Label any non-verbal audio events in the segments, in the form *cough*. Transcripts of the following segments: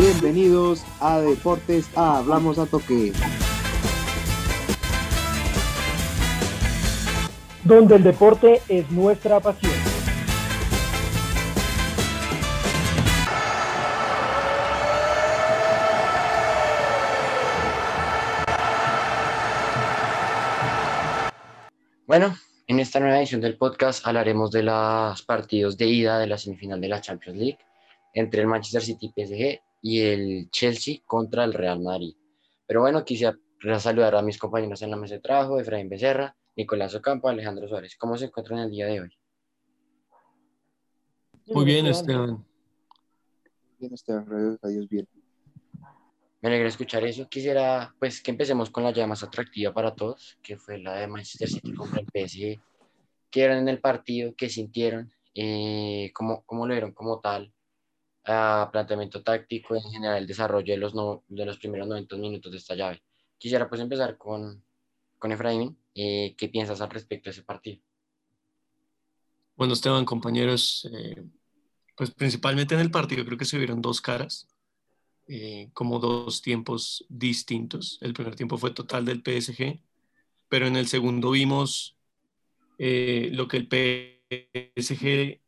Bienvenidos a Deportes a Hablamos a Toque. Donde el deporte es nuestra pasión. Bueno, en esta nueva edición del podcast hablaremos de los partidos de ida de la semifinal de la Champions League entre el Manchester City PSG y el Chelsea contra el Real Madrid. Pero bueno, quisiera saludar a mis compañeros en la mesa de trabajo, Efraín Becerra, Nicolás Ocampo, Alejandro Suárez. ¿Cómo se encuentran el día de hoy? Muy bien, Esteban. Bien, Esteban, adiós, bien. Me alegra escuchar eso. Quisiera pues que empecemos con la llama más atractiva para todos, que fue la de Manchester City contra el PSG. ¿Qué eran en el partido? ¿Qué sintieron? Eh, ¿cómo, ¿Cómo lo vieron como tal? A planteamiento táctico, en general el desarrollo de los, de los primeros 90 minutos de esta llave. Quisiera pues empezar con, con Efraín. Eh, ¿Qué piensas al respecto de ese partido? Bueno, Esteban, compañeros, eh, pues principalmente en el partido creo que se vieron dos caras. Eh, como dos tiempos distintos. El primer tiempo fue total del PSG, pero en el segundo vimos eh, lo que el PSG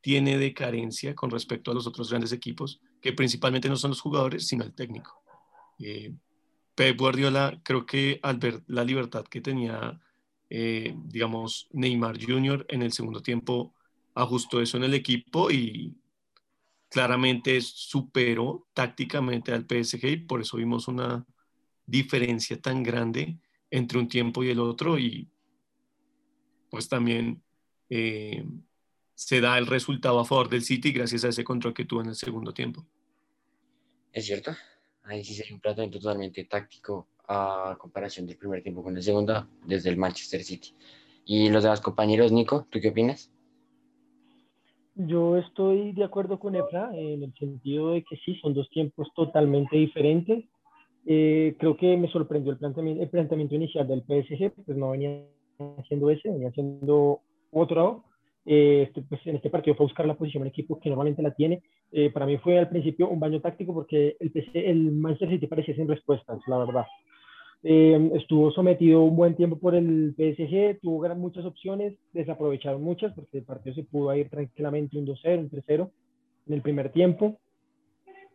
tiene de carencia con respecto a los otros grandes equipos, que principalmente no son los jugadores, sino el técnico. Eh, Pep Guardiola, creo que al ver la libertad que tenía, digamos, Neymar Jr. en el segundo tiempo, ajustó eso en el equipo y claramente superó tácticamente al PSG y por eso vimos una diferencia tan grande entre un tiempo y el otro y pues también eh, se da el resultado a favor del City gracias a ese control que tuvo en el segundo tiempo. Es cierto, ahí sí sería un planteamiento totalmente táctico a comparación del primer tiempo con el segundo desde el Manchester City. Y los demás compañeros, Nico, ¿tú qué opinas? Yo estoy de acuerdo con Efra en el sentido de que sí, son dos tiempos totalmente diferentes. Eh, creo que me sorprendió el planteamiento, el planteamiento inicial del PSG, pues no venía haciendo ese, venía haciendo otro. Eh, este, pues en este partido fue buscar la posición un equipo que normalmente la tiene. Eh, para mí fue al principio un baño táctico porque el, PSG, el Manchester City parecía sin respuestas, la verdad. Eh, estuvo sometido un buen tiempo por el PSG, tuvo muchas opciones, desaprovecharon muchas porque el partido se pudo ir tranquilamente un 2-0, un 3-0 en el primer tiempo.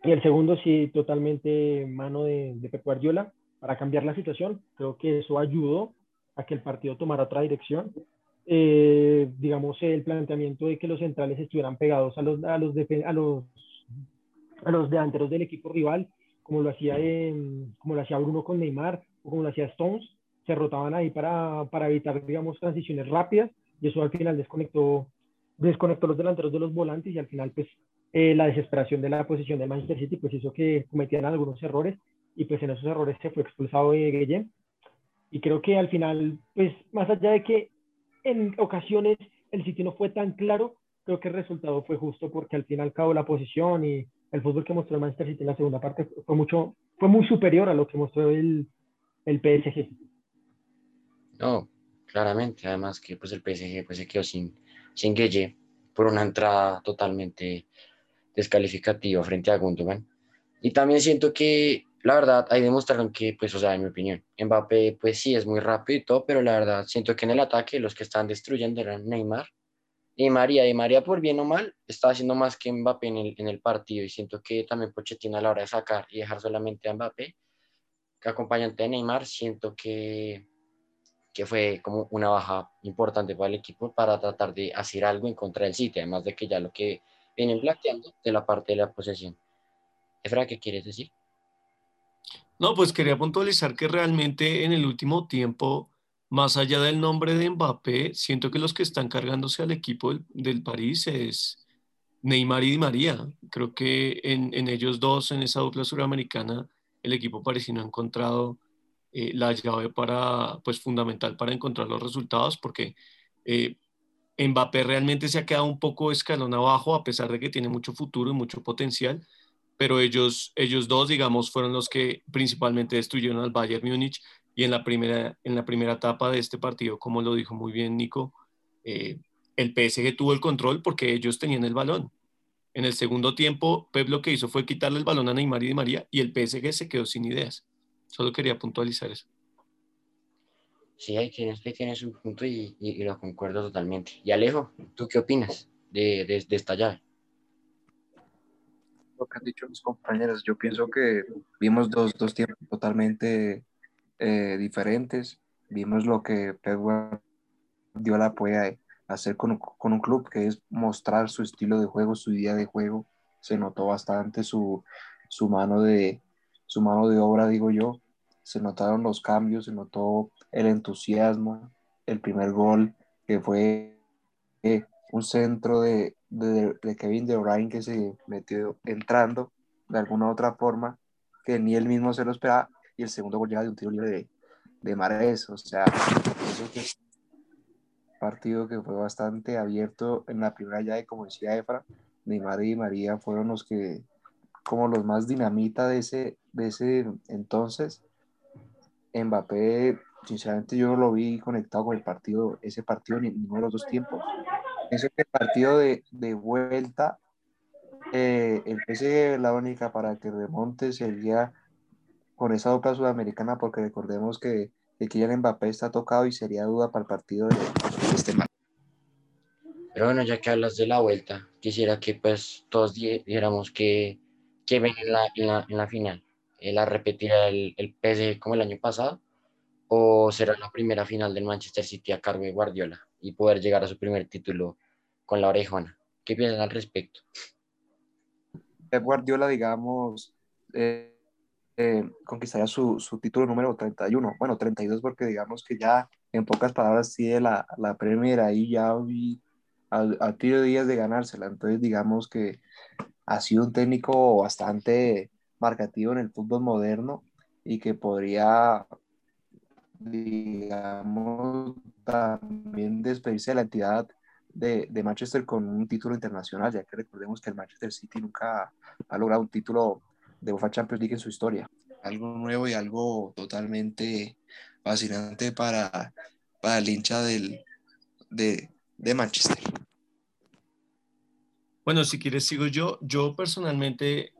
Y el segundo sí, totalmente mano de, de Pep Guardiola para cambiar la situación. Creo que eso ayudó a que el partido tomara otra dirección. Eh, digamos, el planteamiento de que los centrales estuvieran pegados a los, a los, a los, a los delanteros del equipo rival, como lo hacía, como lo hacía Bruno con Neymar, o como lo hacía Stones, se rotaban ahí para, para evitar, digamos, transiciones rápidas y eso al final desconectó, desconectó los delanteros de los volantes y al final, pues, eh, la desesperación de la posición de Manchester City, pues hizo que cometieran algunos errores y pues en esos errores se fue expulsado de Guillem. Y creo que al final, pues, más allá de que en ocasiones el sitio no fue tan claro, creo que el resultado fue justo porque al final cabo la posición y el fútbol que mostró el Manchester City en la segunda parte fue mucho, fue muy superior a lo que mostró el, el PSG. No, claramente, además que pues el PSG pues, se quedó sin, sin Gueye por una entrada totalmente descalificativa frente a Gundogan. Y también siento que, la verdad, ahí demostraron que, pues, o sea, en mi opinión, Mbappé, pues sí, es muy rápido y todo, pero la verdad, siento que en el ataque los que estaban destruyendo eran Neymar y María. Y María, por bien o mal, estaba haciendo más que Mbappé en el, partido. Y siento que también Pochettino a la hora de sacar y dejar solamente a Mbappé, acompañante de Neymar, siento que, que fue como una baja importante para el equipo para tratar de hacer algo en contra del City, además de que ya lo que vienen planteando de la parte de la posesión. Efra, ¿qué quieres decir? No, pues quería puntualizar que realmente en el último tiempo, más allá del nombre de Mbappé, siento que los que están cargándose al equipo del, del París es Neymar y Di María. Creo que en, en ellos dos, en esa dupla suramericana, el equipo parisino ha encontrado eh, la llave para, pues, fundamental para encontrar los resultados, porque eh, Mbappé realmente se ha quedado un poco escalón abajo, a pesar de que tiene mucho futuro y mucho potencial, pero ellos, ellos dos, digamos, fueron los que principalmente destruyeron al Bayern Múnich y en la primera, en la primera etapa de este partido, como lo dijo muy bien Nico, eh, el PSG tuvo el control porque ellos tenían el balón. En el segundo tiempo, Pep lo que hizo fue quitarle el balón a Neymar y Di María y el PSG se quedó sin ideas. Solo quería puntualizar eso. Sí, ahí tienes, tienes un punto y, lo concuerdo totalmente. Y Alejo, ¿tú qué opinas de, de, esta llave? Lo que han dicho mis compañeros, yo pienso que vimos dos, dos tiempos totalmente eh, diferentes. Vimos lo que Pep Guardiola puede hacer con, con, un club, que es mostrar su estilo de juego, su idea de juego. Se notó bastante su, su, mano, de, su mano de obra, digo yo. Se notaron los cambios, se notó el entusiasmo, el primer gol que fue eh, un centro de, de, de, Kevin De Bruyne que se metió entrando de alguna otra forma que ni él mismo se lo esperaba y el segundo gol llega de un tiro libre de, de Mares, o sea, eso que partido que fue bastante abierto en la primera llave, como decía Efra, Neymar y María fueron los que, como los más dinamita de ese, de ese entonces. Mbappé, sinceramente yo lo vi conectado con el partido, ese partido ni ninguno de los dos tiempos. Ese partido de, de vuelta, eh, el PSG la única para que remonte sería con esa dupla sudamericana, porque recordemos que, que Kylian Mbappé está tocado y sería duda para el partido de, este mal. Pero bueno, ya que hablas de la vuelta, quisiera que pues todos dijéramos que, que ven en la, en la, en la final. ¿La repetirá el, el PSG como el año pasado? ¿O será la primera final del Manchester City a cargo de Guardiola y poder llegar a su primer título con la orejona? ¿Qué piensan al respecto? Guardiola, digamos, eh, eh, conquistaría su, su, título número 31, bueno, 32 porque digamos que ya en pocas palabras tiene la, la Premier ahí ya vi a, tiro de días de ganársela, entonces digamos que ha sido un técnico bastante marcativo en el fútbol moderno y que podría, digamos, también despedirse de la entidad de, de, Manchester con un título internacional, ya que recordemos que el Manchester City nunca ha logrado un título de UEFA Champions League en su historia. Algo nuevo y algo totalmente fascinante para, para el hincha del, de, de Manchester. Bueno, si quieres sigo yo. Yo personalmente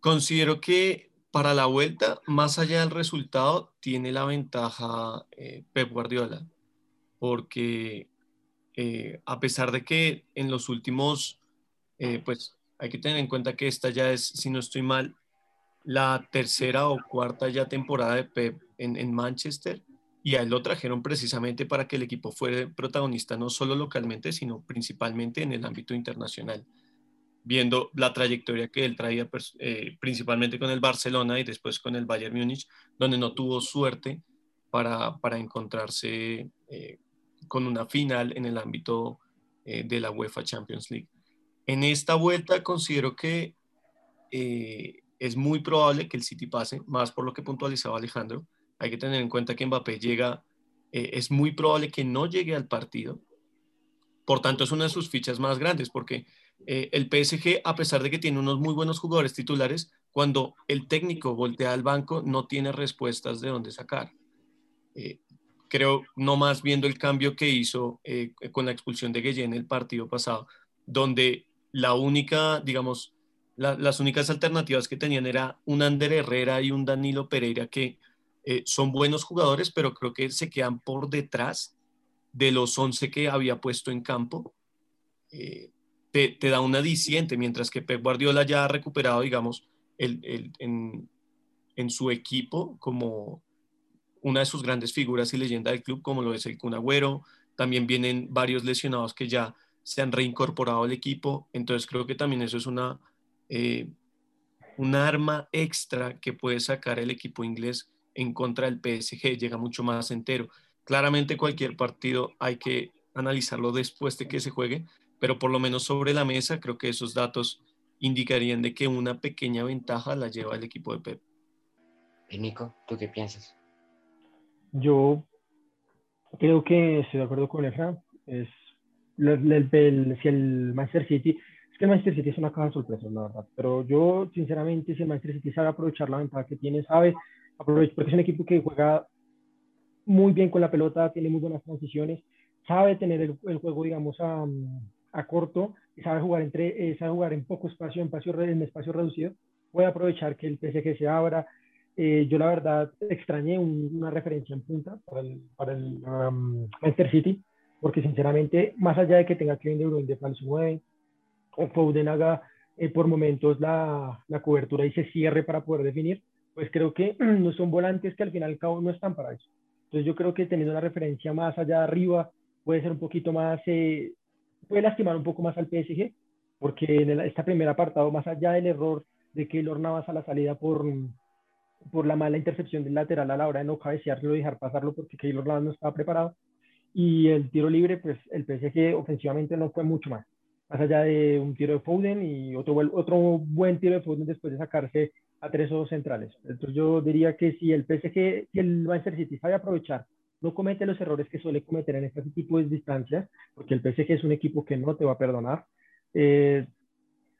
considero que para la vuelta, más allá del resultado, tiene la ventaja eh, Pep Guardiola, porque eh, a pesar de que en los últimos, eh, pues hay que tener en cuenta que esta ya es, si no estoy mal, la tercera o cuarta ya temporada de Pep en, Manchester y a él lo trajeron precisamente para que el equipo fuera protagonista no solo localmente, sino principalmente en el ámbito internacional. Viendo la trayectoria que él traía eh, principalmente con el Barcelona y después con el Bayern Múnich, donde no tuvo suerte para, para encontrarse eh, con una final en el ámbito eh, de la UEFA Champions League. En esta vuelta considero que es muy probable que el City pase, más por lo que puntualizaba Alejandro. Hay que tener en cuenta que Mbappé llega, es muy probable que no llegue al partido. Por tanto, es una de sus fichas más grandes, porque eh, el PSG, a pesar de que tiene unos muy buenos jugadores titulares, cuando el técnico voltea al banco, no tiene respuestas de dónde sacar. creo, no más viendo el cambio que hizo con la expulsión de en el partido pasado, donde la única, digamos, las únicas alternativas que tenían era un Ander Herrera y un Danilo Pereira que eh, son buenos jugadores, pero creo que se quedan por detrás de los 11 que había puesto en campo. Eh, te, da una disiente, mientras que Pep Guardiola ya ha recuperado, digamos, el, en, en, su equipo como una de sus grandes figuras y leyenda del club, como lo es el Kun Agüero. También vienen varios lesionados que ya se han reincorporado al equipo, entonces creo que también eso es una, eh, un arma extra que puede sacar el equipo inglés en contra del PSG, llega mucho más entero. Claramente cualquier partido hay que analizarlo después de que se juegue, pero por lo menos sobre la mesa creo que esos datos indicarían de que una pequeña ventaja la lleva el equipo de Pep. Y Nico, ¿tú qué piensas? Yo creo que estoy de acuerdo con Efra. Es si el Manchester City, es que el Manchester City es una caja de sorpresas, la verdad, pero yo, sinceramente, si el Manchester City sabe aprovechar la ventaja que tiene, sabe aprovechar, porque es un equipo que juega muy bien con la pelota, tiene muy buenas transiciones, sabe tener el, juego, digamos, a, a corto sabe jugar, entre, eh, sabe jugar en poco espacio, en espacio, en espacio reducido, puede aprovechar que el PSG se abra. Eh, yo la verdad extrañé una referencia en punta para el, para el um, Manchester City, porque sinceramente, más allá de que tenga que De Bruyne de falso 9, o Foden haga eh, por momentos la, la, cobertura y se cierre para poder definir, pues creo que *clears throat* no son volantes que al final al cabo no están para eso. Entonces yo creo que teniendo una referencia más allá arriba puede ser un poquito más, eh, puede lastimar un poco más al PSG, porque en esta primer apartado, más allá del error de que Navas a la salida por, por la mala intercepción del lateral a la hora de no cabecearlo y dejar pasarlo porque Keylor Navas no estaba preparado, y el tiro libre, pues el PSG ofensivamente no fue mucho más más allá de un tiro de Foden y otro, otro buen tiro de Foden después de sacarse a tres o dos centrales. Entonces yo diría que si el PSG, si el Manchester City sabe aprovechar, no comete los errores que suele cometer en este tipo de distancias, porque el PSG es un equipo que no te va a perdonar, eh,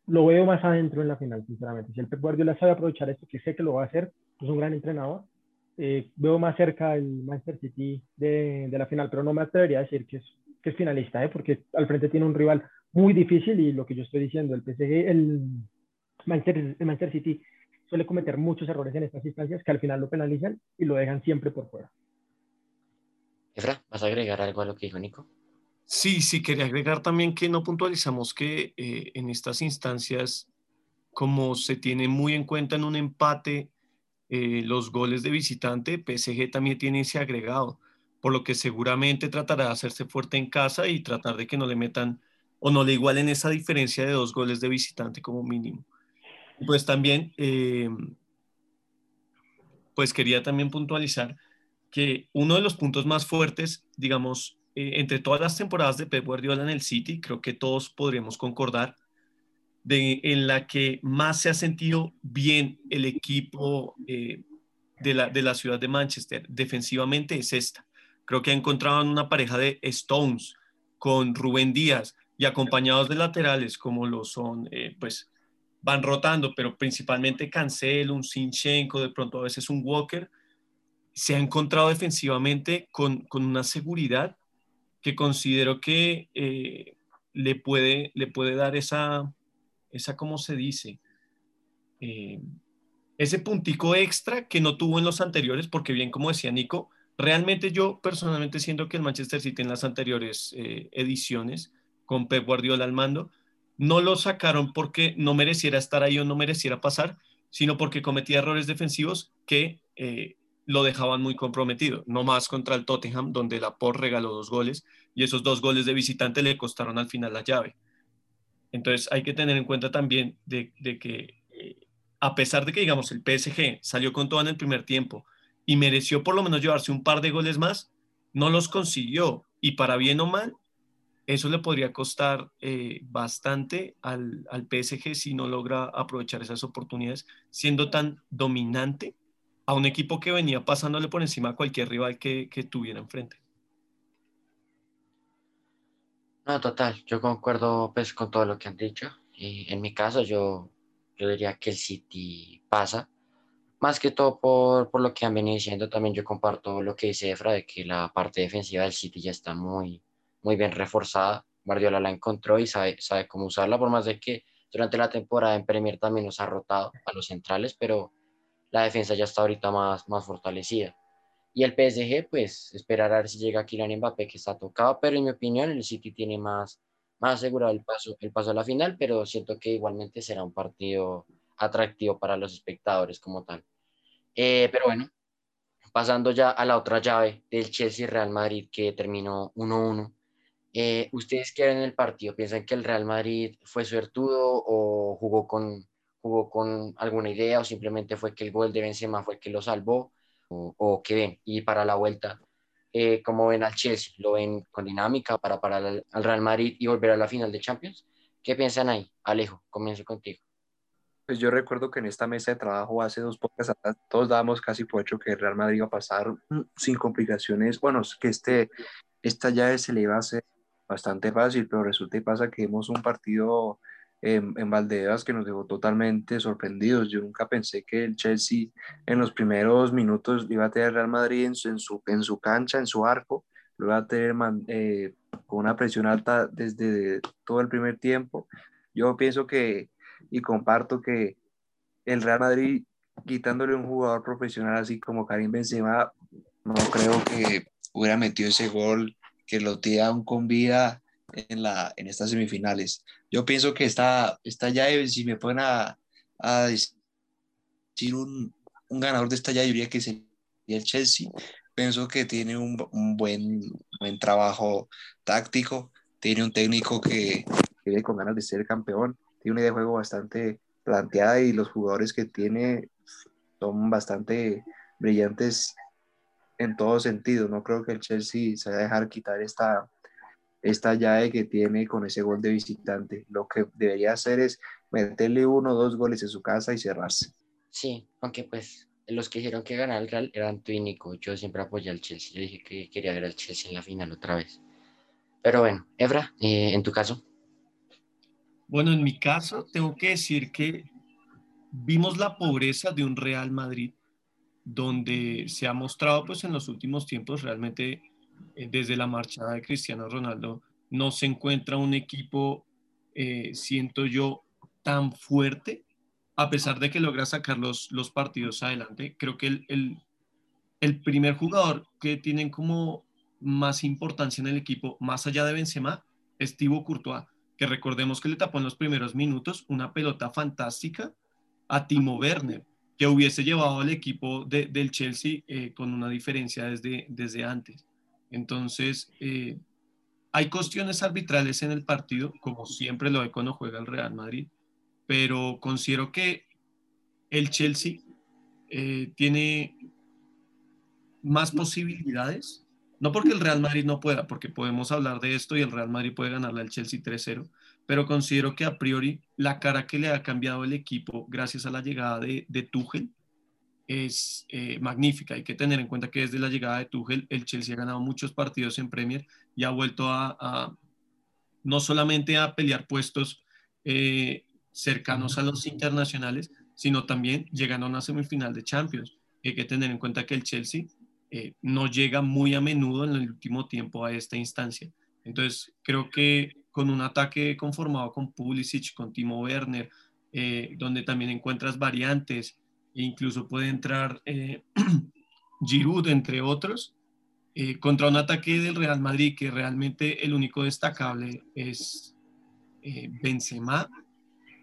lo veo más adentro en la final, sinceramente. Si el Pep Guardiola sabe aprovechar esto, que sé que lo va a hacer, es un gran entrenador, eh, veo más cerca el Manchester City de, la final, pero no me atrevería a decir que es, finalista, ¿eh? porque al frente tiene un rival muy difícil y lo que yo estoy diciendo, el PSG, el Manchester, el Manchester City suele cometer muchos errores en estas instancias que al final lo penalizan y lo dejan siempre por fuera. Efra, ¿vas a agregar algo a lo que dijo Nico? Sí, sí, quería agregar también que no puntualizamos que eh, en estas instancias, como se tiene muy en cuenta en un empate eh, los goles de visitante, PSG también tiene ese agregado, por lo que seguramente tratará de hacerse fuerte en casa y tratar de que no le metan o no le igualen esa diferencia de dos goles de visitante como mínimo. Pues también, eh, pues quería también puntualizar que uno de los puntos más fuertes, digamos, eh, entre todas las temporadas de Pep Guardiola en el City, creo que todos podríamos concordar, de, en la que más se ha sentido bien el equipo eh, de, la, de la ciudad de Manchester defensivamente es esta. Creo que ha encontrado una pareja de Stones con Rubén Díaz, y acompañados de laterales como lo son, eh, pues van rotando, pero principalmente Cancelo, un Sinchenko, de pronto a veces un Walker, se ha encontrado defensivamente con, con una seguridad que considero que eh, le, puede, le puede dar esa, esa ¿cómo se dice? Eh, ese puntico extra que no tuvo en los anteriores, porque bien como decía Nico, realmente yo personalmente siento que el Manchester City en las anteriores ediciones con Pep Guardiola al mando, no lo sacaron porque no mereciera estar ahí o no mereciera pasar, sino porque cometía errores defensivos que eh, lo dejaban muy comprometido. No más contra el Tottenham, donde la Por regaló dos goles y esos dos goles de visitante le costaron al final la llave. Entonces hay que tener en cuenta también de, que eh, a pesar de que, digamos, el PSG salió con todo en el primer tiempo y mereció por lo menos llevarse un par de goles más, no los consiguió. Y para bien o mal, eso le podría costar eh, bastante al, al, PSG si no logra aprovechar esas oportunidades, siendo tan dominante a un equipo que venía pasándole por encima a cualquier rival que, que tuviera enfrente. No, total, yo concuerdo pues con todo lo que han dicho. Y en mi caso yo, yo diría que el City pasa. Más que todo por, por lo que han venido diciendo, también yo comparto lo que dice Efra de que la parte defensiva del City ya está muy, muy bien reforzada. Guardiola la encontró y sabe, sabe cómo usarla, por más de que durante la temporada en Premier también nos ha rotado a los centrales, pero la defensa ya está ahorita más, más fortalecida. Y el PSG, pues esperar a ver si llega Kylian Mbappé, que está tocado, pero en mi opinión el City tiene más, más asegurado el paso, el paso a la final, pero siento que igualmente será un partido atractivo para los espectadores como tal. Eh, pero bueno, pasando ya a la otra llave del Chelsea-Real Madrid que terminó 1-1. Eh, ¿Ustedes qué ven en el partido? ¿Piensan que el Real Madrid fue suertudo o jugó con, jugó con alguna idea o simplemente fue que el gol de Benzema fue el que lo salvó? ¿O, qué ven? Y para la vuelta, eh, ¿cómo ven al Chelsea? ¿Lo ven con dinámica para parar al, Real Madrid y volver a la final de Champions? ¿Qué piensan ahí? Alejo, comienzo contigo. Pues yo recuerdo que en esta mesa de trabajo hace dos pocas todos dábamos casi por hecho que el Real Madrid iba a pasar mm, sin complicaciones. Bueno, que este, esta llave se le iba a hacer bastante fácil, pero resulta y pasa que vimos un partido en, en Valdebebas que nos dejó totalmente sorprendidos. Yo nunca pensé que el Chelsea en los primeros minutos iba a tener Real Madrid en su, en su, en su cancha, en su arco, lo va a tener eh, con una presión alta desde todo el primer tiempo. Yo pienso que y comparto que el Real Madrid quitándole un jugador profesional así como Karim Benzema, no creo que hubiera metido ese gol que lo tira aún con vida en, la, en estas semifinales. Yo pienso que está, está ya, si me ponen a, a decir un, un, ganador de esta ya, diría que sería el Chelsea. Pienso que tiene un, un buen, buen trabajo táctico, tiene un técnico que viene con ganas de ser campeón, tiene una idea de juego bastante planteada y los jugadores que tiene son bastante brillantes en todo sentido. No creo que el Chelsea se vaya a dejar quitar esta, esta llave que tiene con ese gol de visitante. Lo que debería hacer es meterle uno o dos goles en su casa y cerrarse. Sí, aunque pues los que dijeron que ganara el Real eran tú y Nico. Yo siempre apoyé al Chelsea. Yo dije que quería ver al Chelsea en la final otra vez. Pero bueno, Evra, eh, en tu caso. Bueno, en mi caso, tengo que decir que vimos la pobreza de un Real Madrid, donde se ha mostrado pues en los últimos tiempos realmente desde la marchada de Cristiano Ronaldo no se encuentra un equipo, eh, siento yo, tan fuerte, a pesar de que logra sacar los, los partidos adelante. Creo que el, el, primer jugador que tienen como más importancia en el equipo, más allá de Benzema, es Thibaut Courtois que recordemos que le tapó en los primeros minutos una pelota fantástica a Timo Werner, que hubiese llevado al equipo del Chelsea eh, con una diferencia desde, desde antes. Entonces, eh, hay cuestiones arbitrales en el partido, como siempre lo hay cuando juega el Real Madrid, pero considero que el Chelsea eh, tiene más posibilidades no porque el Real Madrid no pueda, porque podemos hablar de esto y el Real Madrid puede ganarle al Chelsea 3-0, pero considero que a priori la cara que le ha cambiado el equipo gracias a la llegada de, de Tuchel es eh, magnífica. Hay que tener en cuenta que desde la llegada de Tuchel el Chelsea ha ganado muchos partidos en Premier y ha vuelto a, no solamente a pelear puestos eh, cercanos a los internacionales, sino también llegando a una semifinal de Champions. Hay que tener en cuenta que el Chelsea eh, no llega muy a menudo en el último tiempo a esta instancia. Entonces, creo que con un ataque conformado con Pulisic, con Timo Werner, donde también encuentras variantes, incluso puede entrar eh, *clears throat* Giroud, entre otros, contra un ataque del Real Madrid que realmente el único destacable es Benzema,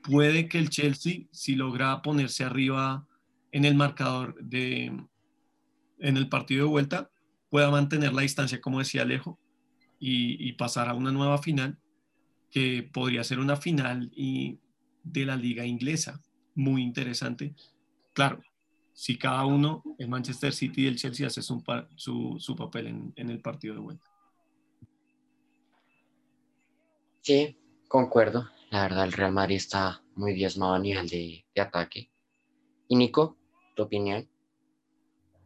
puede que el Chelsea, si logra ponerse arriba en el marcador de, en el partido de vuelta pueda mantener la distancia, como decía Alejo, y, pasar a una nueva final, que podría ser una final y de la liga inglesa. Muy interesante. Claro, si cada uno, el Manchester City y el Chelsea, hace su, su, papel en, en, el partido de vuelta. Sí, concuerdo. La verdad, el Real Madrid está muy diezmado a nivel de, de ataque. Y Nico, tu opinión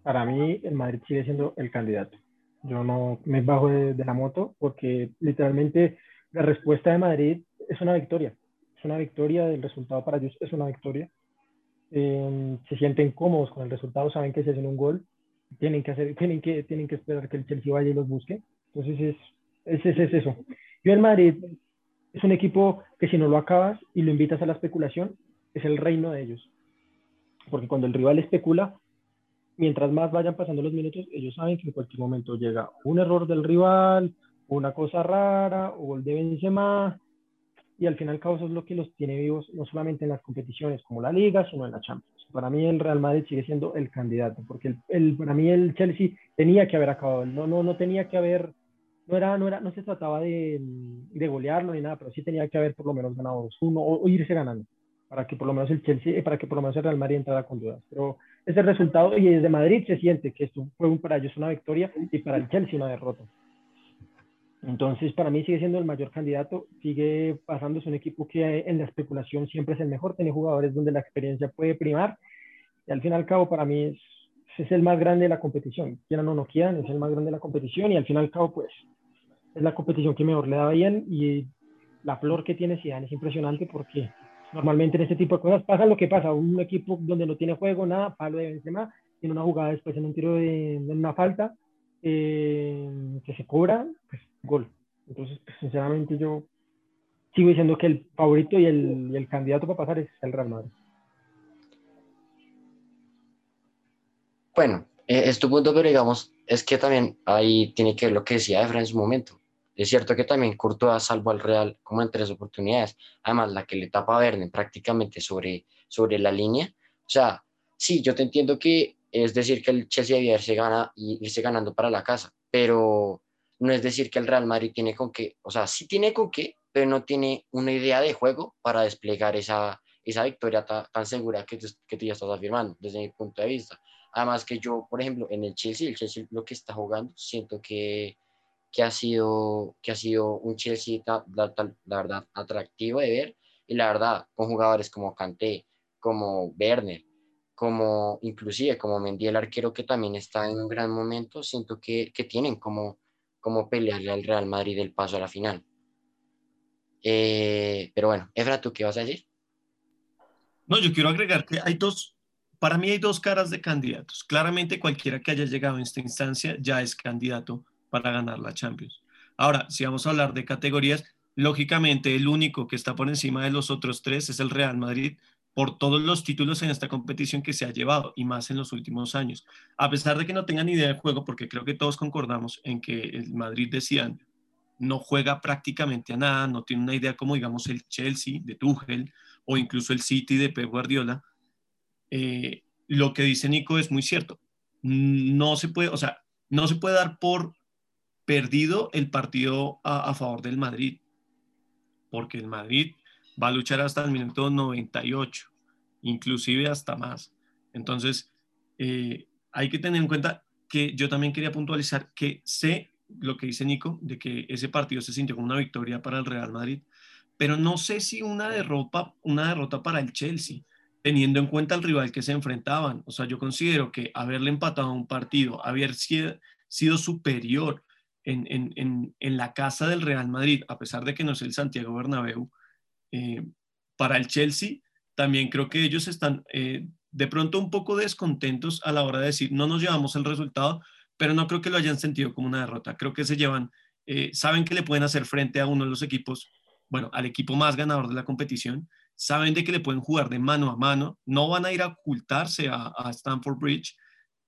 para mí el Madrid sigue siendo el candidato. Yo no me bajo de, la moto porque literalmente la respuesta de Madrid es una victoria. Es una victoria, el resultado para ellos es una victoria. Eh, se sienten cómodos con el resultado, saben que si hacen un gol, tienen que, hacer, tienen que, tienen que esperar que el Chelsea vaya y los busque. Entonces es, es, es eso. Yo el Madrid es un equipo que si no lo acabas y lo invitas a la especulación, es el reino de ellos. Porque cuando el rival especula, mientras más vayan pasando los minutos, ellos saben que en cualquier momento llega un error del rival, una cosa rara, o gol de Benzema, y al final eso es lo que los tiene vivos, no solamente en las competiciones como la Liga, sino en la Champions. Para mí el Real Madrid sigue siendo el candidato, porque el, para mí el Chelsea tenía que haber acabado, no, no, no tenía que haber, no era, no era, no se trataba de, de golearlo ni nada, pero sí tenía que haber por lo menos ganado 2-1 o, irse ganando, para que por lo menos el Chelsea, para que por lo menos el Real Madrid entrara con dudas. Pero ese resultado y desde Madrid se siente que esto fue para ellos una victoria y para el Chelsea una derrota. Entonces, para mí sigue siendo el mayor candidato, sigue pasándose un equipo que en la especulación siempre es el mejor, tiene jugadores donde la experiencia puede primar y al fin y al cabo para mí es, es el más grande de la competición, quieran o no quieran, es el más grande de la competición y al fin y al cabo pues es la competición que mejor le da bien y la flor que tiene Zidane es impresionante porque Normalmente en este tipo de cosas pasa lo que pasa, un equipo donde no tiene juego, nada, palo de Benzema, en una jugada después en un tiro de, en una falta, eh, que se cobra, pues gol. Entonces, pues, sinceramente yo sigo diciendo que el favorito y el, y el candidato para pasar es el Real Madrid. Bueno, eh, es tu punto, pero digamos, es que también ahí tiene que ver lo que decía Efra en su momento. Es cierto que también Courtois salvó al Real como en tres oportunidades. Además, la que le tapa a Verne prácticamente sobre, sobre la línea. O sea, sí, yo te entiendo que es decir que el Chelsea debía irse, gana, irse ganando para la casa, pero no es decir que el Real Madrid tiene con qué. O sea, sí tiene con qué, pero no tiene una idea de juego para desplegar esa, esa victoria tan segura que, que tú ya estás afirmando, desde mi punto de vista. Además que yo, por ejemplo, en el Chelsea, el Chelsea lo que está jugando, siento que, que, ha, sido, que ha sido un Chelsea, la, la, verdad, atractivo de ver. Y la verdad, con jugadores como Kanté, como Werner, como inclusive como Mendy, el arquero que también está en un gran momento, siento que, que tienen como, como pelearle al Real Madrid el paso a la final. Eh, pero bueno, Efra, ¿tú qué vas a decir? No, yo quiero agregar que hay dos, para mí hay dos caras de candidatos. Claramente cualquiera que haya llegado a esta instancia ya es candidato para ganar la Champions. Ahora, si vamos a hablar de categorías, lógicamente el único que está por encima de los otros tres es el Real Madrid por todos los títulos en esta competición que se ha llevado y más en los últimos años. A pesar de que no tengan idea de juego, porque creo que todos concordamos en que el Madrid decían no juega prácticamente a nada, no tiene una idea como digamos el Chelsea de Tuchel o incluso el City de Pep Guardiola, eh, lo que dice Nico es muy cierto. No se puede, o sea, no se puede dar por perdido el partido a, favor del Madrid, porque el Madrid va a luchar hasta el minuto 98, inclusive hasta más. Entonces, eh, hay que tener en cuenta que yo también quería puntualizar que sé lo que dice Nico, de que ese partido se sintió como una victoria para el Real Madrid, pero no sé si una derrota, una derrota para el Chelsea, teniendo en cuenta el rival que se enfrentaban. O sea, yo considero que haberle empatado un partido, haber sido, superior en, en, la casa del Real Madrid, a pesar de que no es el Santiago Bernabéu, eh, para el Chelsea, también creo que ellos están eh, de pronto un poco descontentos a la hora de decir, no nos llevamos el resultado, pero no creo que lo hayan sentido como una derrota. Creo que se llevan, eh, saben que le pueden hacer frente a uno de los equipos, bueno, al equipo más ganador de la competición, saben de que le pueden jugar de mano a mano, no van a ir a ocultarse a, a Stanford Bridge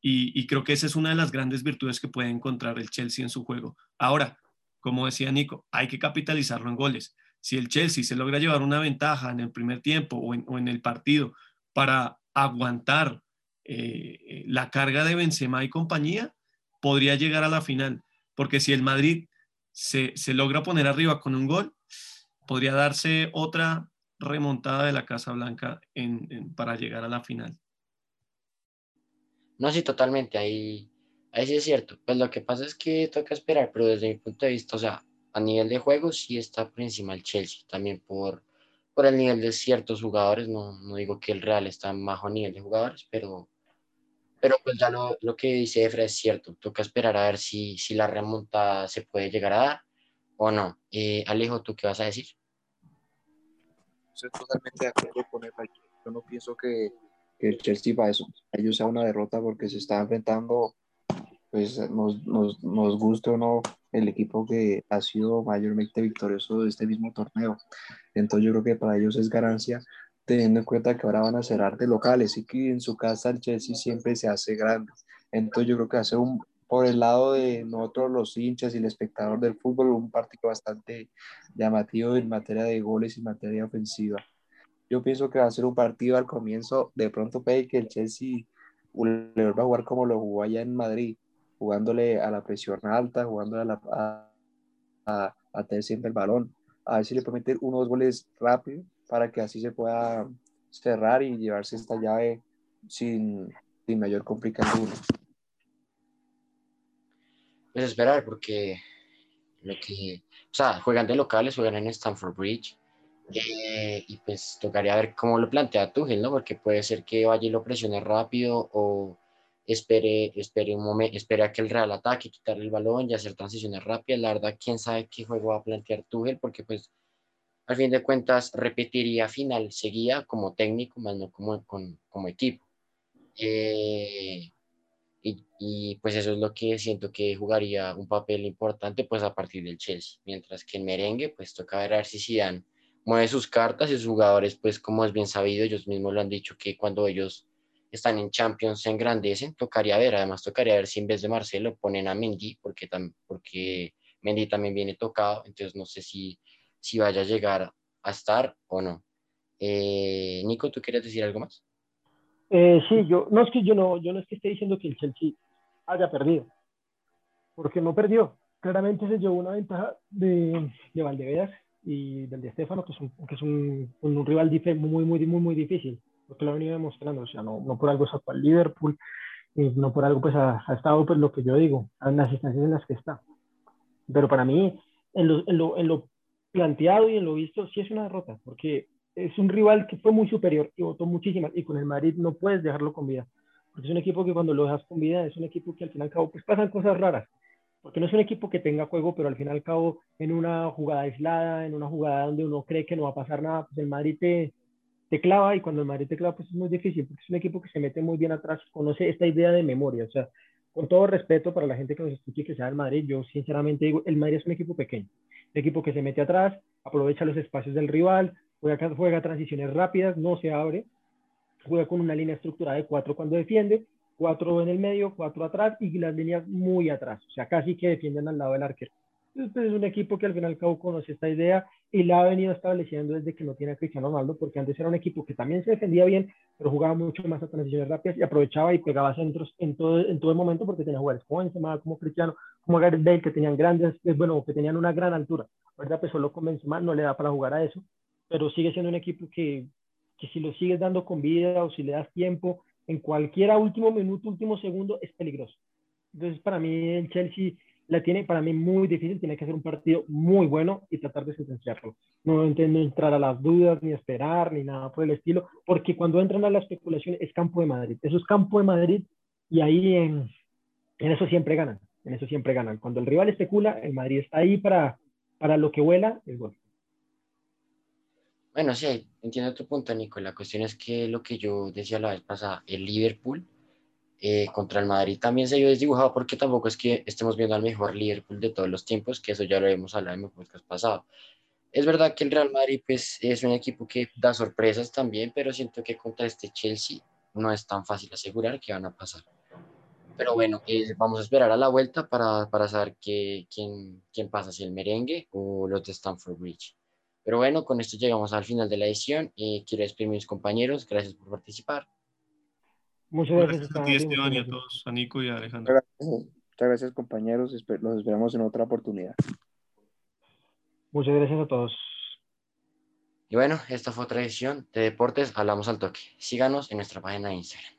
y, creo que esa es una de las grandes virtudes que puede encontrar el Chelsea en su juego. Ahora, como decía Nico, hay que capitalizarlo en goles. Si el Chelsea se logra llevar una ventaja en el primer tiempo o en, el partido para aguantar eh, la carga de Benzema y compañía, podría llegar a la final, porque si el Madrid se, logra poner arriba con un gol, podría darse otra remontada de la Casa Blanca para llegar a la final. No, sí, totalmente, ahí, ahí sí es cierto. Pues lo que pasa es que toca esperar, pero desde mi punto de vista, o sea, a nivel de juego sí está por encima el Chelsea, también por, por el nivel de ciertos jugadores, no, no digo que el Real está en bajo nivel de jugadores, pero pero pues ya lo, lo que dice Efra es cierto, toca esperar a ver si, si la remontada se puede llegar a dar o no. Eh, Alejo, ¿tú qué vas a decir? Estoy totalmente de acuerdo con Efra. Yo no pienso que, que el Chelsea va a eso, ellos sea una derrota porque se está enfrentando, pues nos, nos, nos guste o no, el equipo que ha sido mayormente victorioso de este mismo torneo. Entonces yo creo que para ellos es ganancia teniendo en cuenta que ahora van a ser arte locales y que en su casa el Chelsea siempre se hace grande. Entonces yo creo que hace un, por el lado de nosotros los hinchas y el espectador del fútbol, un partido bastante llamativo en materia de goles y materia ofensiva. Yo pienso que va a ser un partido al comienzo, de pronto puede que el Chelsea le a jugar como lo jugó allá en Madrid, jugándole a la presión alta, jugándole a, la, a, a, a tener siempre el balón, a ver si le puede meter unos goles rápidos para que así se pueda cerrar y llevarse esta llave sin, sin mayor complicación. Pues esperar, porque lo que, o sea, juegan de locales, juegan en Stamford Bridge, eh, y pues tocaría ver cómo lo plantea Tuchel, ¿no? Porque puede ser que vaya y lo presione rápido o espere, espere un momento, espere a que el Real ataque, quitarle el balón y hacer transiciones rápidas. La verdad, quién sabe qué juego va a plantear Tuchel, porque pues al fin de cuentas repetiría final, seguía como técnico, más no como, como equipo. Eh, Y, y, pues eso es lo que siento que jugaría un papel importante pues a partir del Chelsea. Mientras que en merengue pues toca ver a ver si Zidane mueve sus cartas y sus jugadores pues como es bien sabido, ellos mismos lo han dicho que cuando ellos están en Champions se engrandecen, tocaría ver, además tocaría ver si en vez de Marcelo ponen a Mendy porque, tam, porque Mendy también viene tocado, entonces no sé si, si vaya a llegar a estar o no. Eh, Nico, ¿tú quieres decir algo más? Eh, sí, yo no es que yo no, yo no es que esté diciendo que el Chelsea haya perdido, porque no perdió. Claramente se llevó una ventaja de, de Valdevedas y del de Estefano, que es un, que es un, un rival muy, muy, muy, muy difícil, porque lo ha venido demostrando, o sea, no, no por algo sacó al Liverpool, y no por algo pues ha, ha, estado pues lo que yo digo, en las instancias en las que está. Pero para mí, en lo, en lo, en lo planteado y en lo visto, sí es una derrota, porque es un rival que fue muy superior y votó muchísimas, y con el Madrid no puedes dejarlo con vida, porque es un equipo que cuando lo dejas con vida es un equipo que al fin y al cabo pues pasan cosas raras, porque no es un equipo que tenga juego, pero al fin y al cabo en una jugada aislada, en una jugada donde uno cree que no va a pasar nada, pues el Madrid te, te clava y cuando el Madrid te clava pues es muy difícil, porque es un equipo que se mete muy bien atrás, conoce esta idea de memoria, o sea, con todo respeto para la gente que nos escuche que sea el Madrid, yo sinceramente digo, el Madrid es un equipo pequeño, un equipo que se mete atrás, aprovecha los espacios del rival, juega, juega transiciones rápidas, no se abre, juega con una línea estructurada de cuatro cuando defiende, cuatro en el medio, cuatro atrás y las líneas muy atrás, o sea, casi que defienden al lado del arquero. Entonces es un equipo que al fin y al cabo conoce esta idea y la ha venido estableciendo desde que no tiene a Cristiano Ronaldo, porque antes era un equipo que también se defendía bien, pero jugaba mucho más a transiciones rápidas y aprovechaba y pegaba centros en todo, en todo el momento porque tenía jugadores como Benzema, como Cristiano, como Gareth Bale, que tenían grandes, eh, bueno, que tenían una gran altura. Ahorita pues solo con Benzema no le da para jugar a eso, pero sigue siendo un equipo que, que si lo sigues dando con vida o si le das tiempo, en cualquier último minuto, último segundo, es peligroso. Entonces, para mí, el Chelsea la tiene para mí muy difícil, tiene que hacer un partido muy bueno y tratar de sentenciarlo. No entiendo entrar a las dudas, ni esperar, ni nada por el estilo, porque cuando entran a la especulación es campo de Madrid. Eso es campo de Madrid y ahí en, en eso siempre ganan, en eso siempre ganan. Cuando el rival especula, el Madrid está ahí para, para lo que vuela, es gol. Bueno, sí, entiendo tu punto, Nico. La cuestión es que lo que yo decía la vez pasada, el Liverpool eh, contra el Madrid también se vio desdibujado porque tampoco es que estemos viendo al mejor Liverpool de todos los tiempos, que eso ya lo hemos hablado en el podcast pasado. Es verdad que el Real Madrid pues, es un equipo que da sorpresas también, pero siento que contra este Chelsea no es tan fácil asegurar que van a pasar. Pero bueno, eh, vamos a esperar a la vuelta para, para saber que, quién, quién pasa, si el merengue o los de Stamford Bridge. Pero bueno, con esto llegamos al final de la edición y quiero despedir a mis compañeros. Gracias por participar. Muchas gracias, gracias a ti, Esteban, y a todos, a Nico y a Alejandro. Muchas gracias, Muchas gracias compañeros. Los esperamos en otra oportunidad. Muchas gracias a todos. Y bueno, esta fue otra edición de Deportes Hablamos al Toque. Síganos en nuestra página de Instagram.